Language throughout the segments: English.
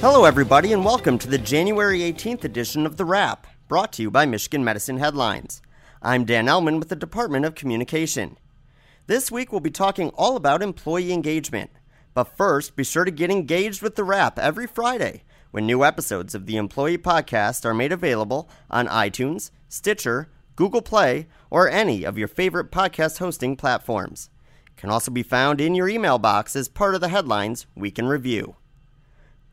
Hello, everybody, and welcome to the January 18th edition of The Wrap, brought to you by Michigan Medicine Headlines. I'm Dan Ellman with the Department of Communication. This week, we'll be talking all about employee engagement. But first, be sure to get engaged with The Wrap every Friday when new episodes of the Employee Podcast are made available on iTunes, Stitcher, Google Play, or any of your favorite podcast hosting platforms. It can also be found in your email box as part of the headlines Weekend Review.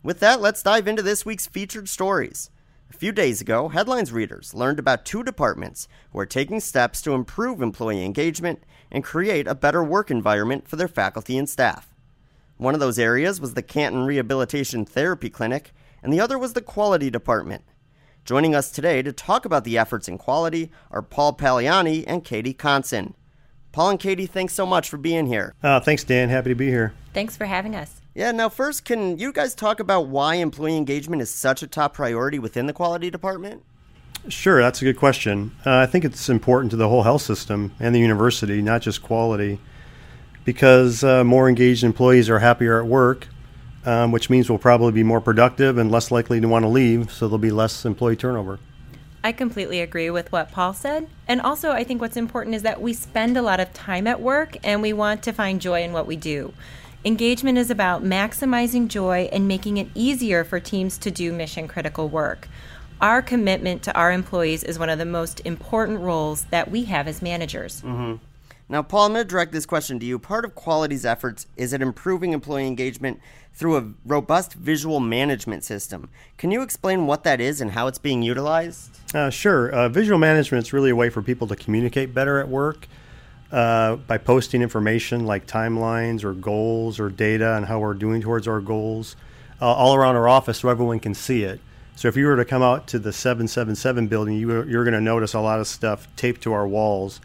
With that, let's dive into this week's featured stories. A few days ago, headlines readers learned about two departments who are taking steps to improve employee engagement and create a better work environment for their faculty and staff. One of those areas was the Canton Rehabilitation Therapy Clinic, and the other was the Quality Department. Joining us today to talk about the efforts in quality are Paul Paliani and Katie Conson. Paul and Katie, thanks so much for being here. Uh, thanks, Dan. Happy to be here. Thanks for having us. Yeah, now, first, can you guys talk about why employee engagement is such a top priority within the quality department? Sure, that's a good question. Uh, I think it's important to the whole health system and the university, not just quality, because uh, more engaged employees are happier at work, um, which means we'll probably be more productive and less likely to want to leave, so there'll be less employee turnover. I completely agree with what Paul said. And also, I think what's important is that we spend a lot of time at work and we want to find joy in what we do. Engagement is about maximizing joy and making it easier for teams to do mission critical work. Our commitment to our employees is one of the most important roles that we have as managers. Mm-hmm. Now, Paul, I'm going to direct this question to you. Part of Quality's efforts is at improving employee engagement through a robust visual management system. Can you explain what that is and how it's being utilized? Uh, sure. Uh, visual management is really a way for people to communicate better at work uh, by posting information like timelines or goals or data and how we're doing towards our goals uh, all around our office so everyone can see it. So if you were to come out to the 777 building, you, you're going to notice a lot of stuff taped to our walls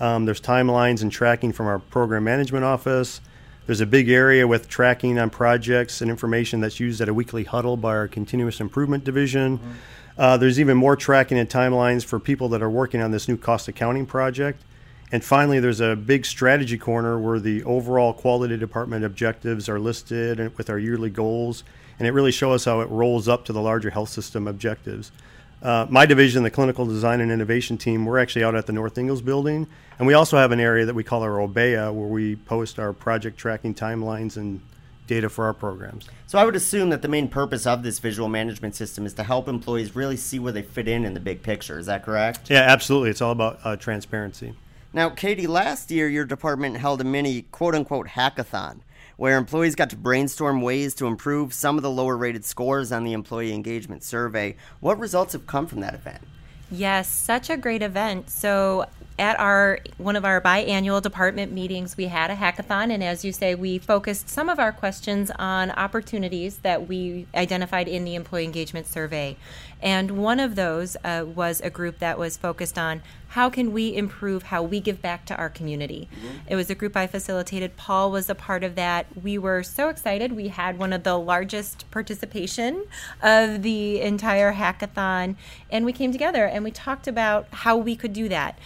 um, there's timelines and tracking from our program management office. There's a big area with tracking on projects and information that's used at a weekly huddle by our continuous improvement division. Mm-hmm. Uh, there's even more tracking and timelines for people that are working on this new cost accounting project. And finally, there's a big strategy corner where the overall quality department objectives are listed with our yearly goals. And it really shows us how it rolls up to the larger health system objectives. Uh, my division, the clinical design and innovation team, we're actually out at the North Ingalls building. And we also have an area that we call our obeya where we post our project tracking timelines and data for our programs. So I would assume that the main purpose of this visual management system is to help employees really see where they fit in in the big picture. Is that correct? Yeah, absolutely. It's all about uh, transparency. Now, Katie, last year your department held a mini quote unquote hackathon where employees got to brainstorm ways to improve some of the lower rated scores on the employee engagement survey. What results have come from that event? Yes, such a great event. So at our one of our biannual department meetings, we had a hackathon, and as you say, we focused some of our questions on opportunities that we identified in the employee engagement survey. And one of those uh, was a group that was focused on how can we improve how we give back to our community. Mm-hmm. It was a group I facilitated. Paul was a part of that. We were so excited. We had one of the largest participation of the entire hackathon, and we came together and we talked about how we could do that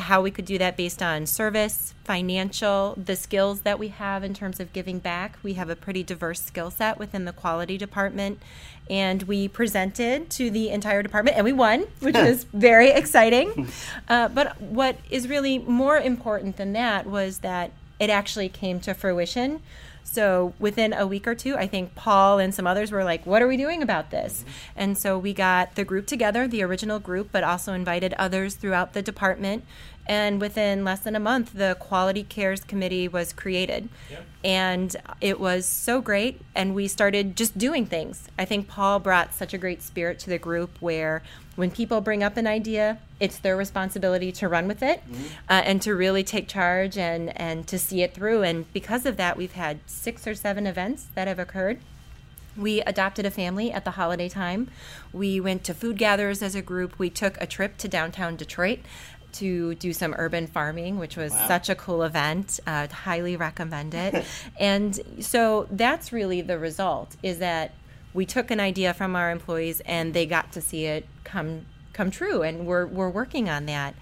how we could do that based on service, financial, the skills that we have in terms of giving back. We have a pretty diverse skill set within the quality department. And we presented to the entire department and we won, which is very exciting. Uh, but what is really more important than that was that it actually came to fruition. So within a week or two, I think Paul and some others were like, "What are we doing about this?" And so we got the group together, the original group, but also invited others throughout the department. And within less than a month, the Quality Cares Committee was created. Yep. And it was so great. And we started just doing things. I think Paul brought such a great spirit to the group where when people bring up an idea, it's their responsibility to run with it mm-hmm. uh, and to really take charge and, and to see it through. And because of that, we've had six or seven events that have occurred. We adopted a family at the holiday time. We went to food gatherers as a group. We took a trip to downtown Detroit to do some urban farming, which was wow. such a cool event. Uh, highly recommend it. and so that's really the result is that we took an idea from our employees and they got to see it come come true and we're we're working on that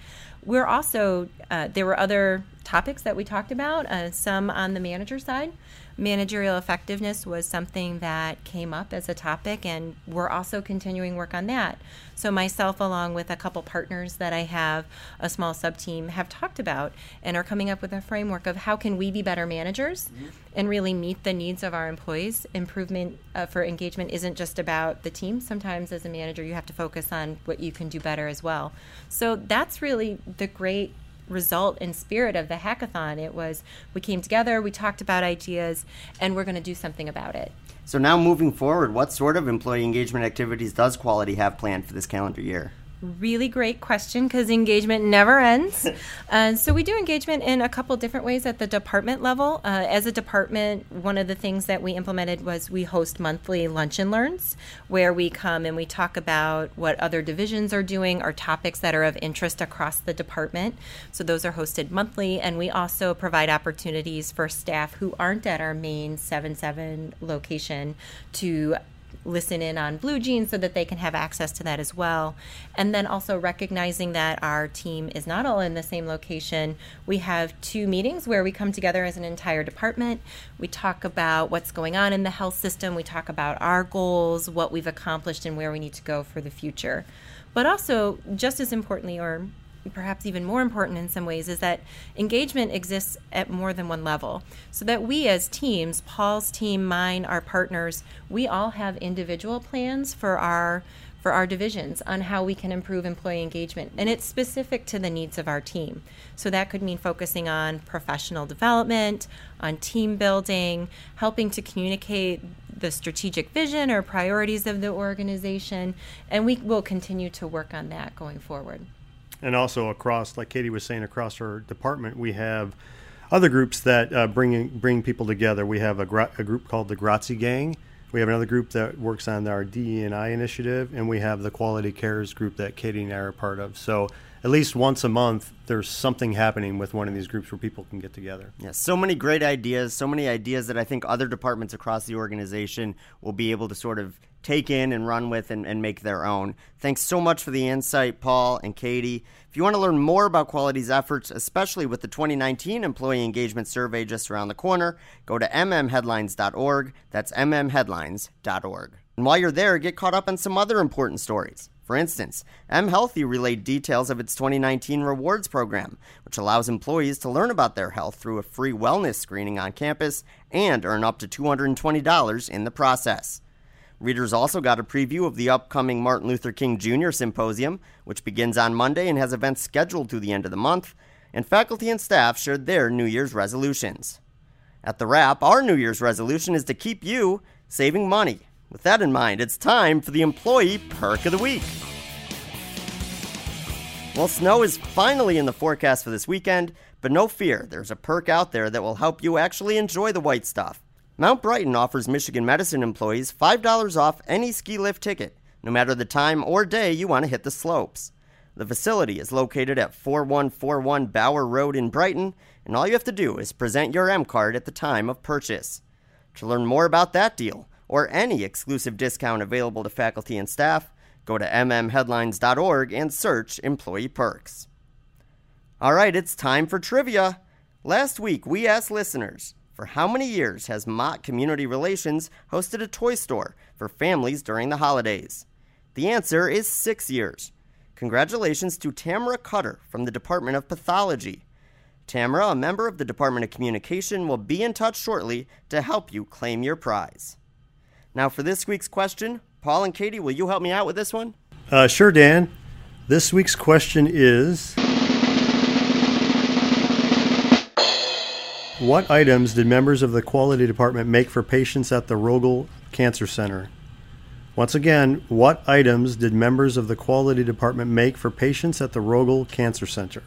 we're also uh, there were other topics that we talked about, uh, some on the manager side. Managerial effectiveness was something that came up as a topic, and we're also continuing work on that. So, myself, along with a couple partners that I have, a small sub team, have talked about and are coming up with a framework of how can we be better managers mm-hmm. and really meet the needs of our employees. Improvement uh, for engagement isn't just about the team. Sometimes, as a manager, you have to focus on what you can do better as well. So, that's really the great result and spirit of the hackathon. It was we came together, we talked about ideas, and we're going to do something about it. So now moving forward, what sort of employee engagement activities does Quality have planned for this calendar year? Really great question because engagement never ends. uh, so, we do engagement in a couple different ways at the department level. Uh, as a department, one of the things that we implemented was we host monthly lunch and learns where we come and we talk about what other divisions are doing or topics that are of interest across the department. So, those are hosted monthly, and we also provide opportunities for staff who aren't at our main 7 7 location to listen in on BlueJeans so that they can have access to that as well. And then also recognizing that our team is not all in the same location. We have two meetings where we come together as an entire department. We talk about what's going on in the health system, we talk about our goals, what we've accomplished, and where we need to go for the future. But also, just as importantly, or perhaps even more important in some ways, is that engagement exists at more than one level. So that we as teams, Paul's team, mine, our partners, we all have individual plans for our for our divisions on how we can improve employee engagement. And it's specific to the needs of our team. So that could mean focusing on professional development, on team building, helping to communicate the strategic vision or priorities of the organization. And we will continue to work on that going forward and also across, like Katie was saying, across our department, we have other groups that uh, bring bring people together. We have a, gra- a group called the Grazi Gang. We have another group that works on our DE&I initiative, and we have the Quality Cares group that Katie and I are part of. So at least once a month, there's something happening with one of these groups where people can get together. Yeah, so many great ideas, so many ideas that I think other departments across the organization will be able to sort of take in and run with and, and, make their own. Thanks so much for the insight, Paul and Katie. If you want to learn more about Quality's efforts, especially with the 2019 Employee Engagement Survey just around the corner, go to mmheadlines.org. That's mmheadlines.org. And while you're there, get caught up on some other important stories. For instance, MHealthy relayed details of its 2019 rewards program, which allows employees to learn about their health through a free wellness screening on campus and earn up to $220 in the process. Readers also got a preview of the upcoming Martin Luther King Jr. Symposium, which begins on Monday and has events scheduled through the end of the month, and faculty and staff shared their New Year's resolutions. At the wrap, our New Year's resolution is to keep you saving money. With that in mind, it's time for the Employee Perk of the Week. Well, snow is finally in the forecast for this weekend, but no fear, there's a perk out there that will help you actually enjoy the white stuff. Mount Brighton offers Michigan Medicine employees $5 off any ski lift ticket, no matter the time or day you want to hit the slopes. The facility is located at 4141 Bauer Road in Brighton, and all you have to do is present your M card at the time of purchase. To learn more about that deal, or any exclusive discount available to faculty and staff, go to mmheadlines.org and search Employee Perks. All right, it's time for trivia. Last week, we asked listeners for how many years has Mott Community Relations hosted a toy store for families during the holidays? The answer is six years. Congratulations to Tamara Cutter from the Department of Pathology. Tamara, a member of the Department of Communication, will be in touch shortly to help you claim your prize. Now, for this week's question, Paul and Katie, will you help me out with this one? Uh, sure, Dan. This week's question is What items did members of the quality department make for patients at the Rogel Cancer Center? Once again, what items did members of the quality department make for patients at the Rogel Cancer Center?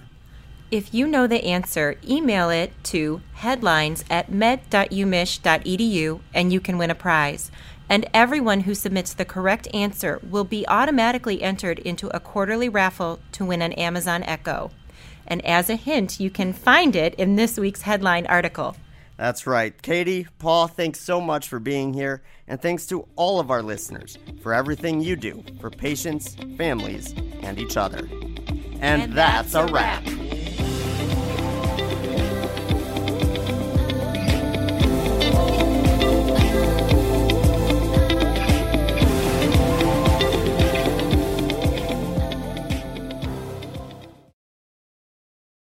If you know the answer, email it to headlines at med.umich.edu and you can win a prize. And everyone who submits the correct answer will be automatically entered into a quarterly raffle to win an Amazon Echo. And as a hint, you can find it in this week's headline article. That's right. Katie, Paul, thanks so much for being here. And thanks to all of our listeners for everything you do for patients, families, and each other. And, and that's, that's, a wrap. wrap.